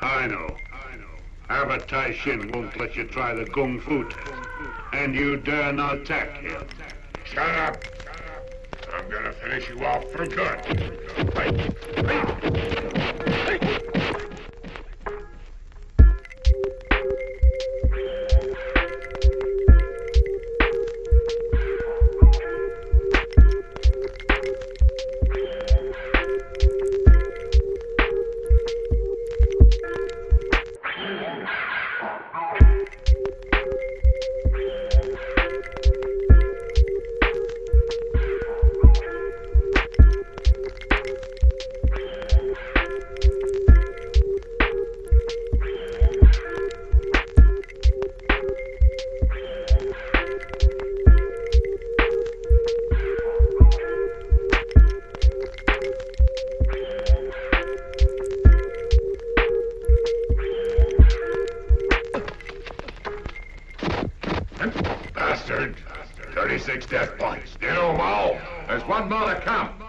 I know. Albert Tai Shin won't let you try the Gung Fu. And you dare not attack him. Shut up. I'm gonna finish you off for good. Bastard. 36 death points. You know. There's one more to come.